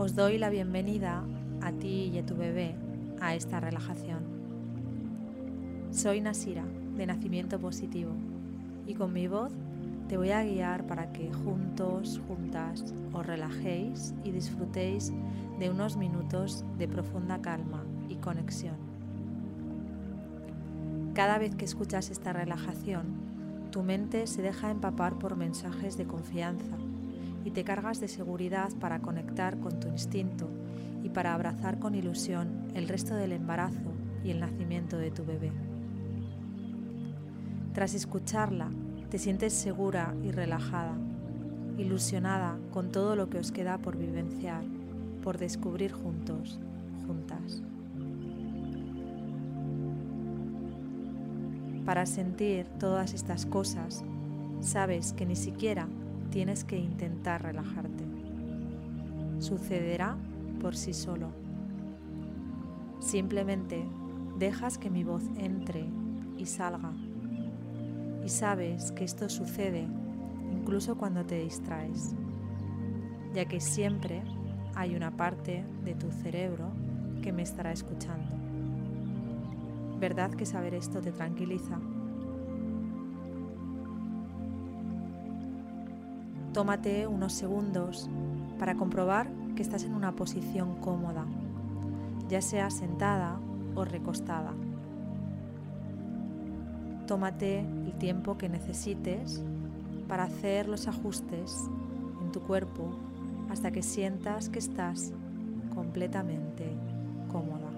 Os doy la bienvenida a ti y a tu bebé a esta relajación. Soy Nasira, de Nacimiento Positivo, y con mi voz te voy a guiar para que juntos, juntas, os relajéis y disfrutéis de unos minutos de profunda calma y conexión. Cada vez que escuchas esta relajación, tu mente se deja empapar por mensajes de confianza y te cargas de seguridad para conectar con tu instinto y para abrazar con ilusión el resto del embarazo y el nacimiento de tu bebé. Tras escucharla, te sientes segura y relajada, ilusionada con todo lo que os queda por vivenciar, por descubrir juntos, juntas. Para sentir todas estas cosas, sabes que ni siquiera tienes que intentar relajarte. Sucederá por sí solo. Simplemente dejas que mi voz entre y salga. Y sabes que esto sucede incluso cuando te distraes, ya que siempre hay una parte de tu cerebro que me estará escuchando. ¿Verdad que saber esto te tranquiliza? Tómate unos segundos para comprobar que estás en una posición cómoda, ya sea sentada o recostada. Tómate el tiempo que necesites para hacer los ajustes en tu cuerpo hasta que sientas que estás completamente cómoda.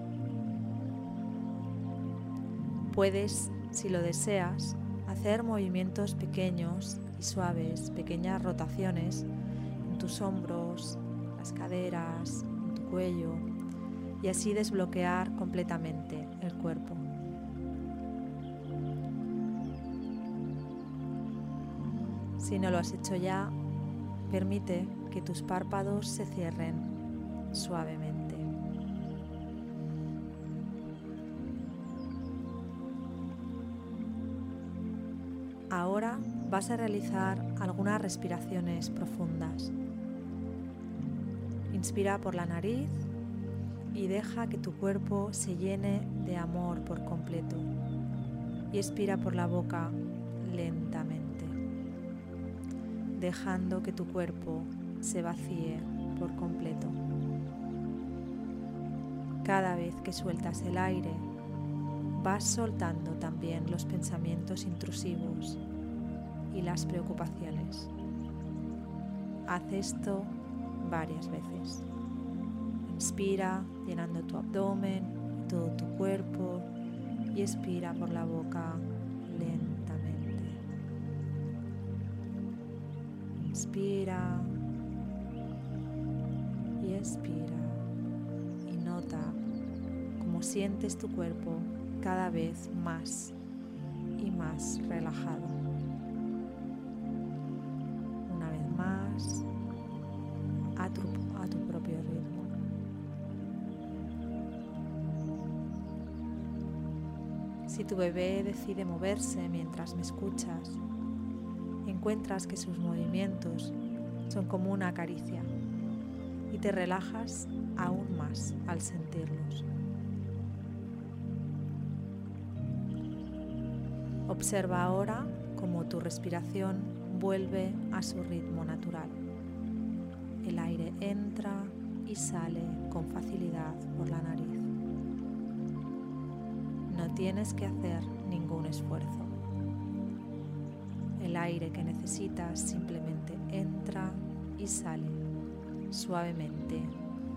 Puedes, si lo deseas, hacer movimientos pequeños suaves, pequeñas rotaciones en tus hombros, las caderas, en tu cuello y así desbloquear completamente el cuerpo. Si no lo has hecho ya, permite que tus párpados se cierren suavemente. Ahora vas a realizar algunas respiraciones profundas. Inspira por la nariz y deja que tu cuerpo se llene de amor por completo. Y expira por la boca lentamente, dejando que tu cuerpo se vacíe por completo. Cada vez que sueltas el aire, vas soltando también los pensamientos intrusivos y las preocupaciones. Haz esto varias veces. Inspira llenando tu abdomen todo tu cuerpo y expira por la boca lentamente. Inspira y expira y nota cómo sientes tu cuerpo cada vez más y más relajado. Una vez más, a tu, a propio ritmo. Si tu bebé decide moverse mientras me escuchas, encuentras que sus movimientos son como una caricia y te relajas aún más al sentirlos. Observa ahora cómo tu respiración vuelve a su ritmo natural. El aire entra y sale con facilidad por la nariz. No tienes que hacer ningún esfuerzo. El aire que necesitas simplemente entra y sale suavemente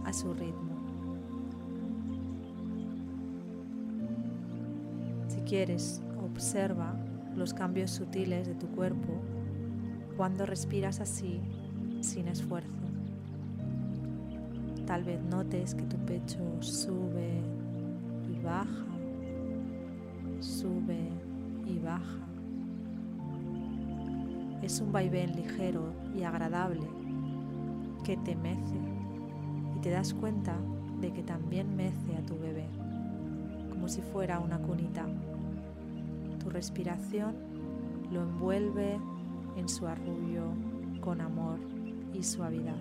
a su ritmo. Si quieres, observa los cambios sutiles de tu cuerpo cuando respiras así sin esfuerzo. Tal vez notes que tu pecho sube y baja, sube y baja. Es un vaivén ligero y agradable que te mece y te das cuenta de que también mece a tu bebé, como si fuera una cunita. Tu respiración lo envuelve en su arrullo con amor y suavidad.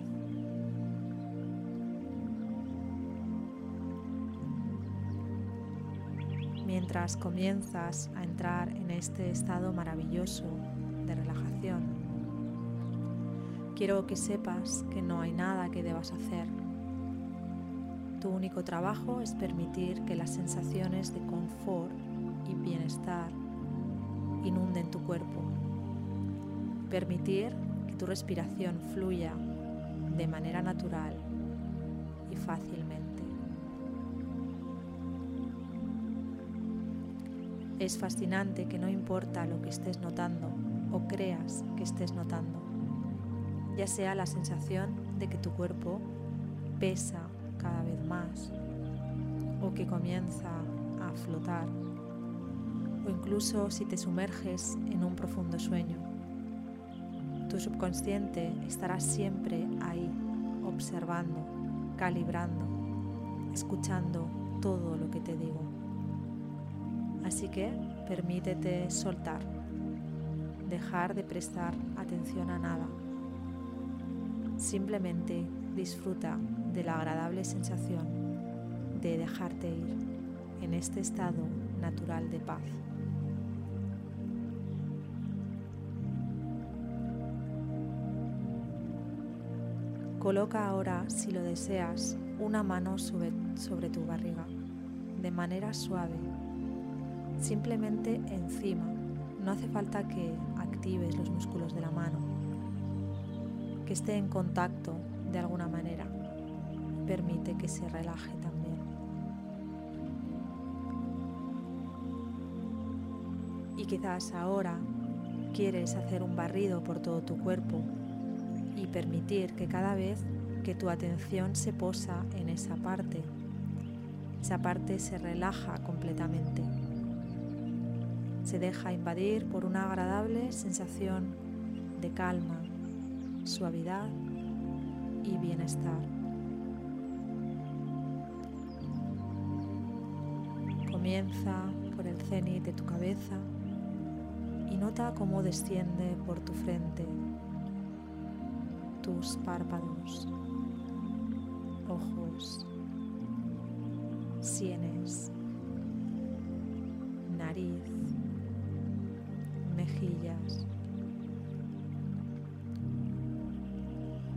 Mientras comienzas a entrar en este estado maravilloso de relajación, quiero que sepas que no hay nada que debas hacer. Tu único trabajo es permitir que las sensaciones de confort y bienestar inunden tu cuerpo. Permitir que tu respiración fluya de manera natural y fácilmente. Es fascinante que no importa lo que estés notando o creas que estés notando, ya sea la sensación de que tu cuerpo pesa cada vez más o que comienza a flotar o incluso si te sumerges en un profundo sueño. Tu subconsciente estará siempre ahí, observando, calibrando, escuchando todo lo que te digo. Así que permítete soltar, dejar de prestar atención a nada. Simplemente disfruta de la agradable sensación de dejarte ir en este estado natural de paz. Coloca ahora, si lo deseas, una mano sobre, sobre tu barriga, de manera suave simplemente encima. No hace falta que actives los músculos de la mano, que esté en contacto de alguna manera. Permite que se relaje también. Y quizás ahora quieres hacer un barrido por todo tu cuerpo y permitir que cada vez que tu atención se posa en esa parte, esa parte se relaja completamente se deja invadir por una agradable sensación de calma, suavidad y bienestar. Comienza por el cenit de tu cabeza y nota cómo desciende por tu frente, tus párpados, ojos, sienes, nariz, mejillas,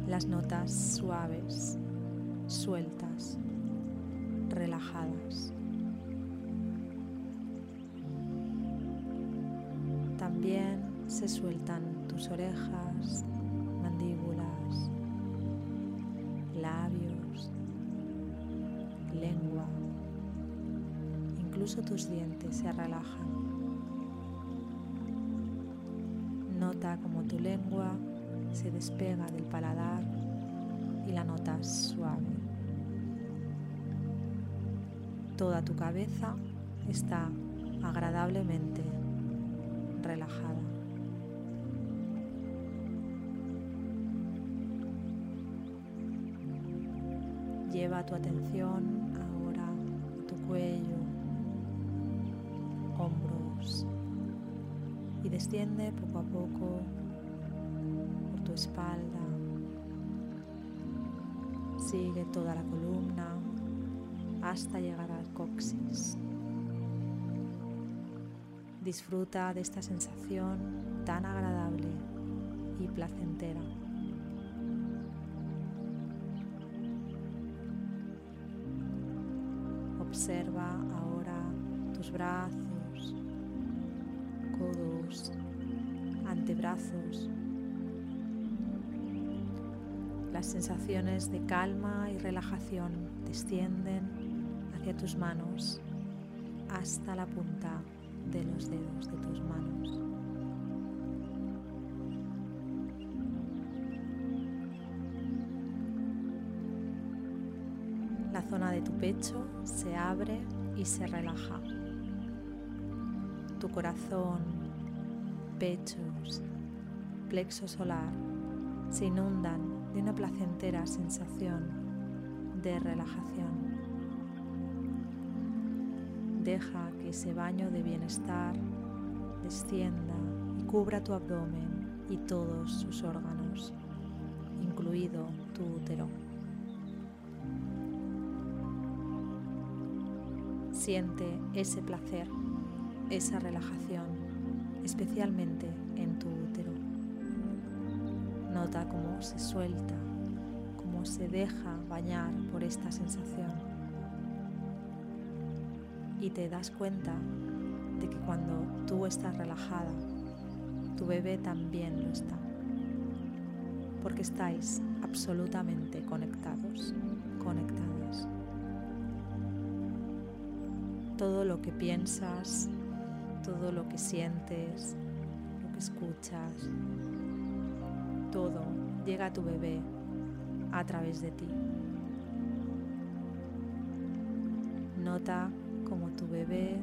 las notas suaves, sueltas, relajadas. También se sueltan tus orejas, labios, lengua, incluso tus dientes se relajan. Nota como tu lengua se despega del paladar y la notas suave. Toda tu cabeza está agradablemente relajada. Lleva tu atención ahora a tu cuello, hombros, y desciende poco a poco por tu espalda. Sigue toda la columna hasta llegar al coxis. Disfruta de esta sensación tan agradable y placentera. Observa ahora tus brazos codos, antebrazos. Las sensaciones de calma y relajación descienden hacia tus manos hasta la punta de los dedos de tus manos. Tu pecho se abre y se relaja tu corazón, pechos, plexo solar se inundan de una placentera sensación de relajación. Deja que ese baño de bienestar descienda y cubra tu abdomen y todos sus órganos, incluido tu útero. Siente ese placer, esa relajación, especialmente en tu útero. Nota cómo se suelta, cómo se deja bañar por esta sensación. Y te das cuenta de que cuando tú estás relajada, tu bebé también lo está. Porque estáis absolutamente conectados, Todo lo que piensas, todo lo que sientes, lo que escuchas, todo llega a tu bebé a través de ti. Nota cómo tu bebé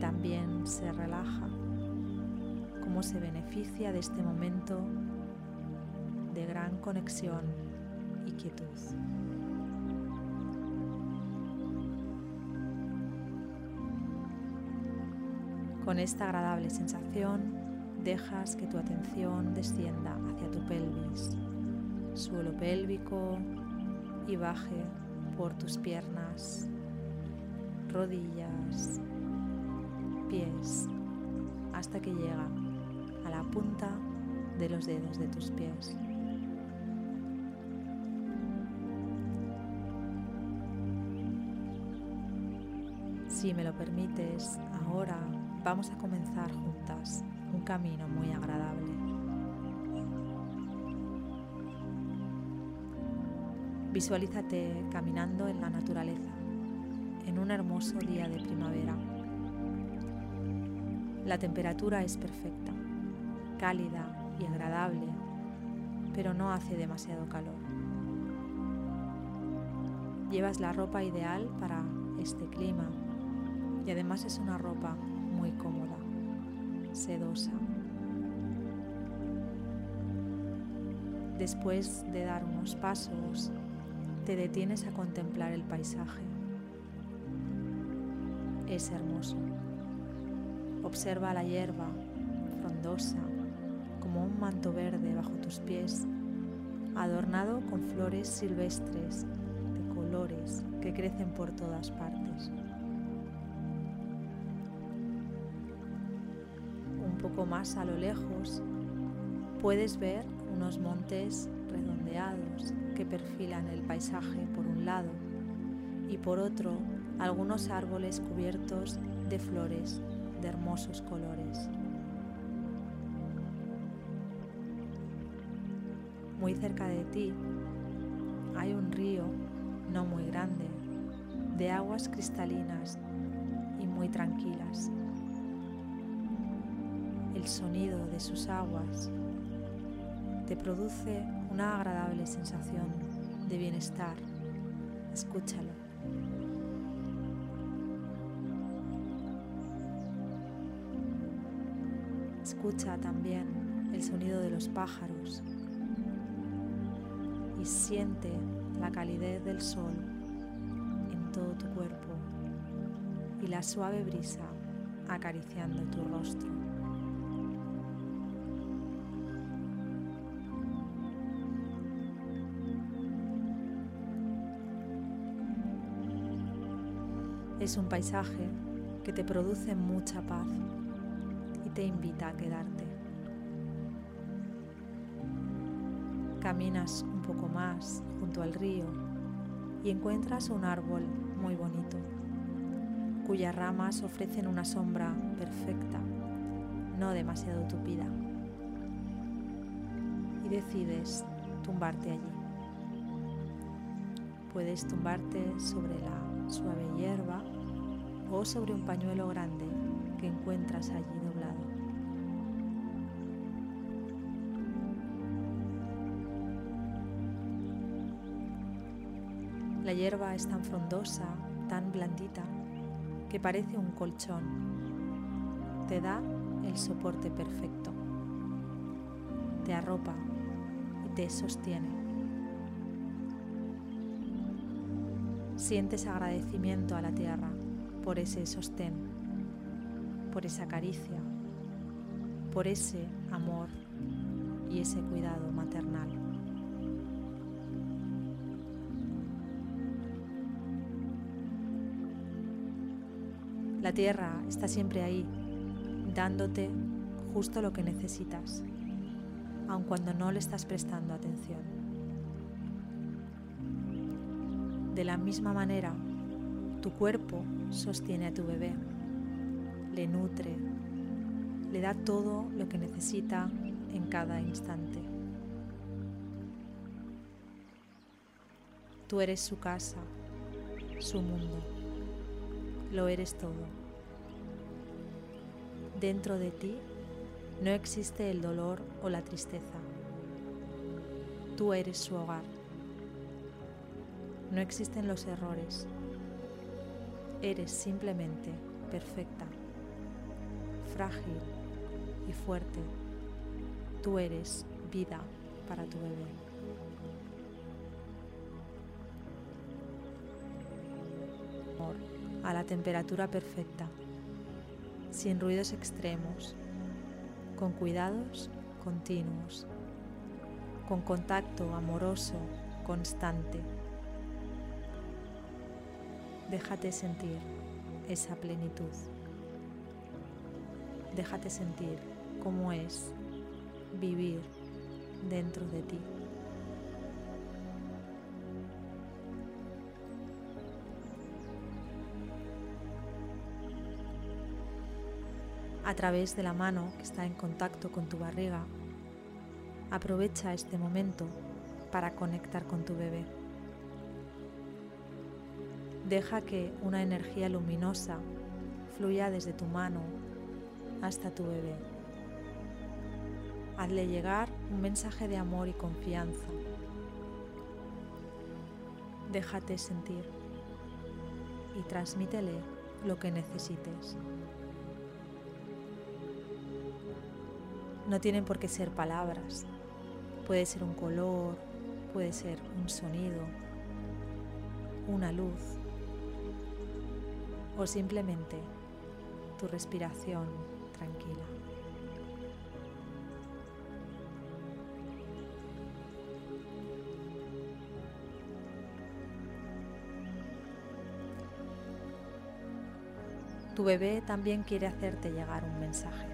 también se relaja, cómo se beneficia de este momento de gran conexión y quietud. Con esta agradable sensación, dejas que tu atención descienda hacia tu pelvis, suelo pélvico y baje por tus piernas, rodillas, pies, hasta que llega a la punta de los dedos de tus pies. Si me lo permites, ahora vamos a comenzar juntas un camino muy agradable. Visualízate caminando en la naturaleza, en un hermoso día de primavera. La temperatura es perfecta, cálida y agradable, pero no hace demasiado calor. Llevas la ropa ideal para este clima y además es una ropa muy cómoda, sedosa. Después de dar unos pasos, te detienes a contemplar el paisaje. Es hermoso. Observa la hierba frondosa como un manto verde bajo tus pies, adornado con flores silvestres de colores que crecen por todas partes. Más a lo lejos, puedes ver unos montes redondeados que perfilan el paisaje por un lado y por otro algunos árboles cubiertos de flores de hermosos colores. Muy cerca de ti hay un río no muy grande, de aguas cristalinas y muy tranquilas el sonido de sus aguas te produce una agradable sensación de bienestar. Escúchalo. Escucha también el sonido de los pájaros y siente la calidez del sol en todo tu cuerpo y la suave brisa acariciando tu rostro. Es un paisaje que te produce mucha paz y te invita a quedarte. Caminas un poco más junto al río y encuentras un árbol muy bonito, cuyas ramas ofrecen una sombra perfecta, no demasiado tupida. Y decides tumbarte allí. Puedes tumbarte sobre la suave hierba o sobre un pañuelo grande que encuentras allí doblado. La hierba es tan frondosa, tan blandita, que parece un colchón. Te da el soporte perfecto. Te arropa y te sostiene. Sientes agradecimiento a la tierra por ese sostén, por esa caricia, por ese amor y ese cuidado maternal. La tierra está siempre ahí, dándote justo lo que necesitas, aun cuando no le estás prestando atención. De la misma manera, tu cuerpo sostiene a tu bebé, le nutre, le da todo lo que necesita en cada instante. Tú eres su casa, su mundo, lo eres todo. Dentro de ti no existe el dolor o la tristeza. Tú eres su hogar. No existen los errores. Eres simplemente perfecta, frágil y fuerte. Tú eres vida para tu bebé. Amor a la temperatura perfecta, sin ruidos extremos, con cuidados continuos, con contacto amoroso constante. Déjate sentir esa plenitud. Déjate sentir cómo es vivir dentro de ti. a través de la mano que está en contacto con tu barriga. Aprovecha este momento para conectar con tu bebé. Deja que una energía luminosa fluya desde tu mano hasta tu bebé. Hazle llegar un mensaje de amor y confianza. Déjate sentir y transmítele lo que necesites. No tienen por qué ser palabras. Puede ser un color, puede ser un sonido, una luz o simplemente tu respiración tranquila. Tu bebé también quiere hacerte llegar un mensaje.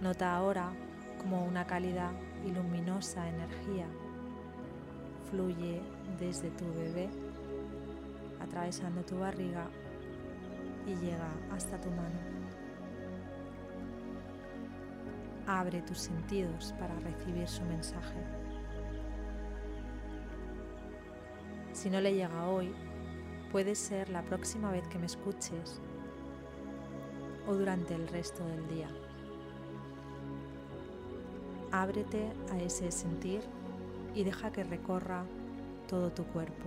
Nota ahora como una cálida y luminosa energía fluye desde tu bebé, atravesando tu barriga y llega hasta tu mano. Abre tus sentidos para recibir su mensaje. Si no le llega hoy, puede ser la próxima vez que me escuches o durante el resto del día. Ábrete a ese sentir y deja que recorra todo tu cuerpo.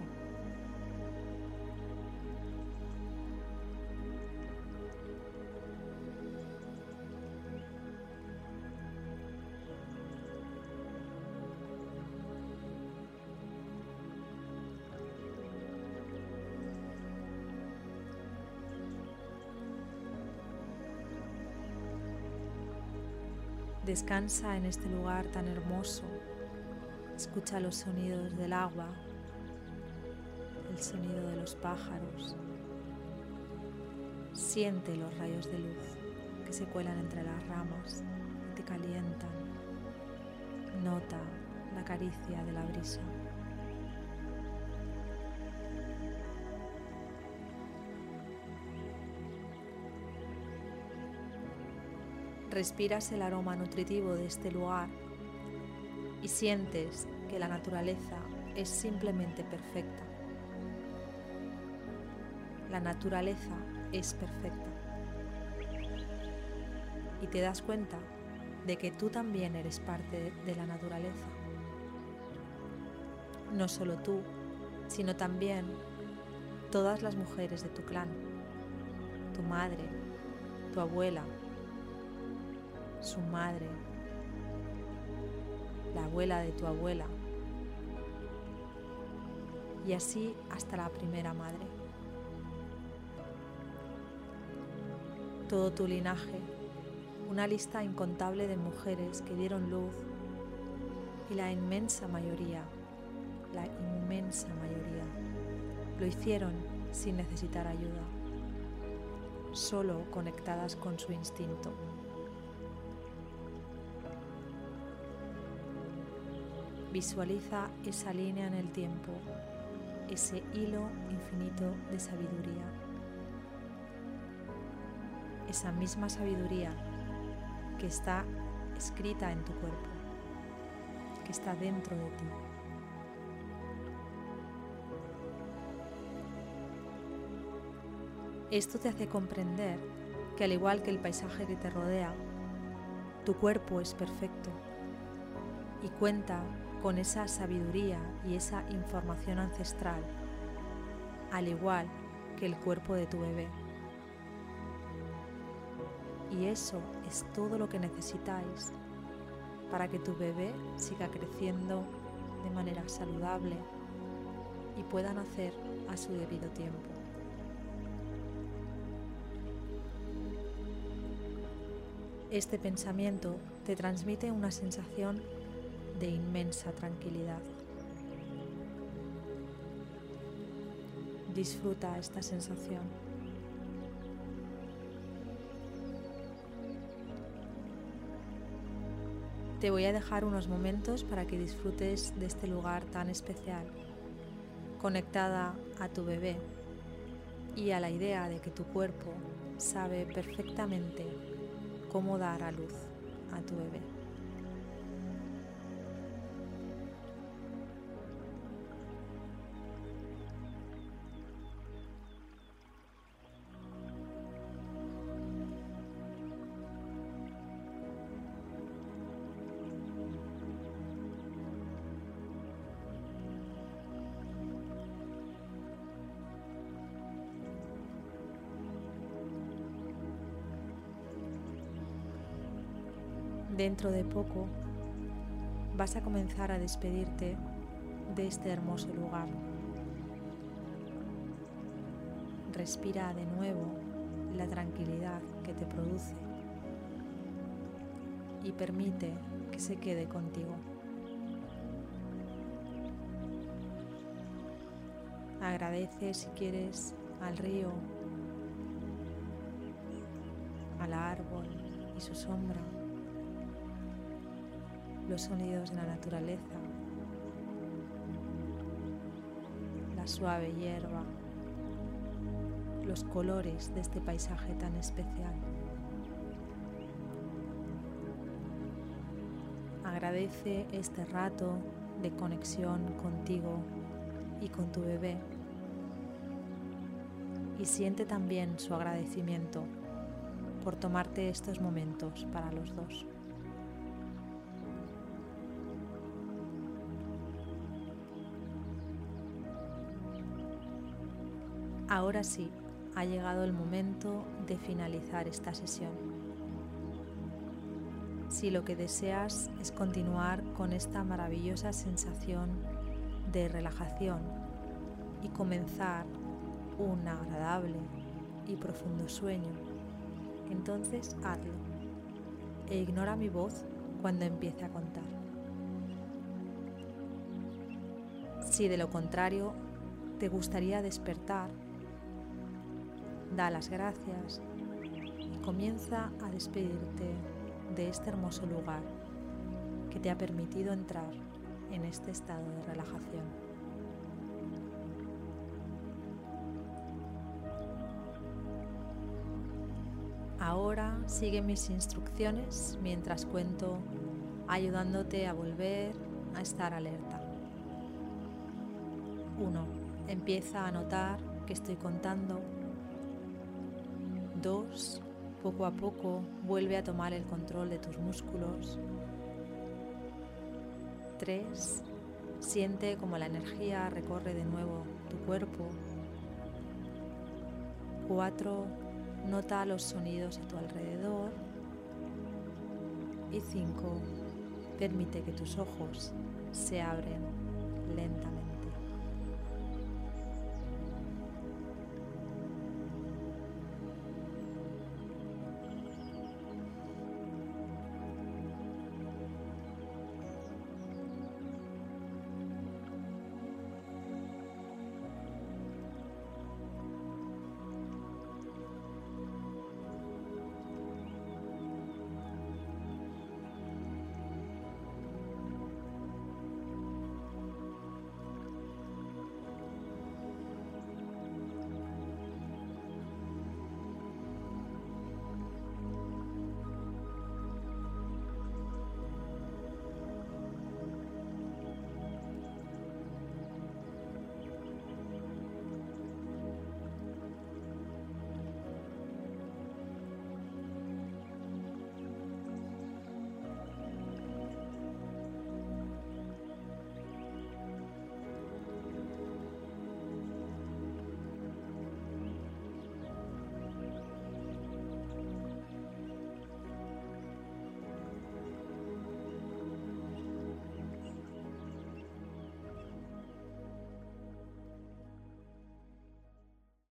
Descansa en este lugar tan hermoso. Escucha los sonidos del agua, el sonido de los pájaros. Siente los rayos de luz que se cuelan entre las ramas te calientan. Nota la caricia de la brisa. Respiras el aroma nutritivo de este lugar y sientes que la naturaleza es simplemente perfecta. La naturaleza es perfecta. Y te das cuenta de que tú también eres parte de la naturaleza. No solo tú, sino también todas las mujeres de tu clan, tu madre, tu abuela, su madre, la abuela de tu abuela, y así hasta la primera madre. Todo tu linaje, una lista incontable de mujeres que dieron luz y la inmensa mayoría, la inmensa mayoría, lo hicieron sin necesitar ayuda. solo conectadas con su instinto. Visualiza esa línea en el tiempo, ese hilo infinito de sabiduría. Esa misma sabiduría que está escrita en tu cuerpo, que está dentro de ti. Esto te hace comprender que al igual que el paisaje que te rodea, tu cuerpo es perfecto y cuenta con esa sabiduría y esa información ancestral, al igual que el cuerpo de tu bebé. Y eso es todo lo que necesitáis para que tu bebé siga creciendo de manera saludable y pueda nacer a su debido tiempo. Este pensamiento te transmite una sensación de inmensa tranquilidad. Disfruta esta sensación. Te voy a dejar unos momentos para que disfrutes de este lugar tan especial, conectada a tu bebé y a la idea de que tu cuerpo sabe perfectamente cómo dar a luz a tu bebé. Dentro de poco vas a comenzar a despedirte de este hermoso lugar. Respira de nuevo la tranquilidad que te produce y permite que se quede contigo. Agradece si quieres al río, al árbol y su sombra los sonidos de la naturaleza, la suave hierba, los colores de este paisaje tan especial. Agradece este rato de conexión contigo y con tu bebé y siente también su agradecimiento por tomarte estos momentos para los dos. Ahora sí, ha llegado el momento de finalizar esta sesión. Si lo que deseas es continuar con esta maravillosa sensación de relajación y comenzar un agradable y profundo sueño, entonces hazlo e ignora mi voz cuando empiece a contar. Si de lo contrario te gustaría despertar da las gracias y comienza a despedirte de este hermoso lugar que te ha permitido entrar en este estado de relajación. Ahora sigue mis instrucciones mientras cuento ayudándote a volver a estar alerta. 1. Empieza a notar que estoy contando 2. Poco a poco vuelve a tomar el control de tus músculos. 3. Siente como la energía recorre de nuevo tu cuerpo. 4. Nota los sonidos a tu alrededor. Y 5. Permite que tus ojos se abren lentamente.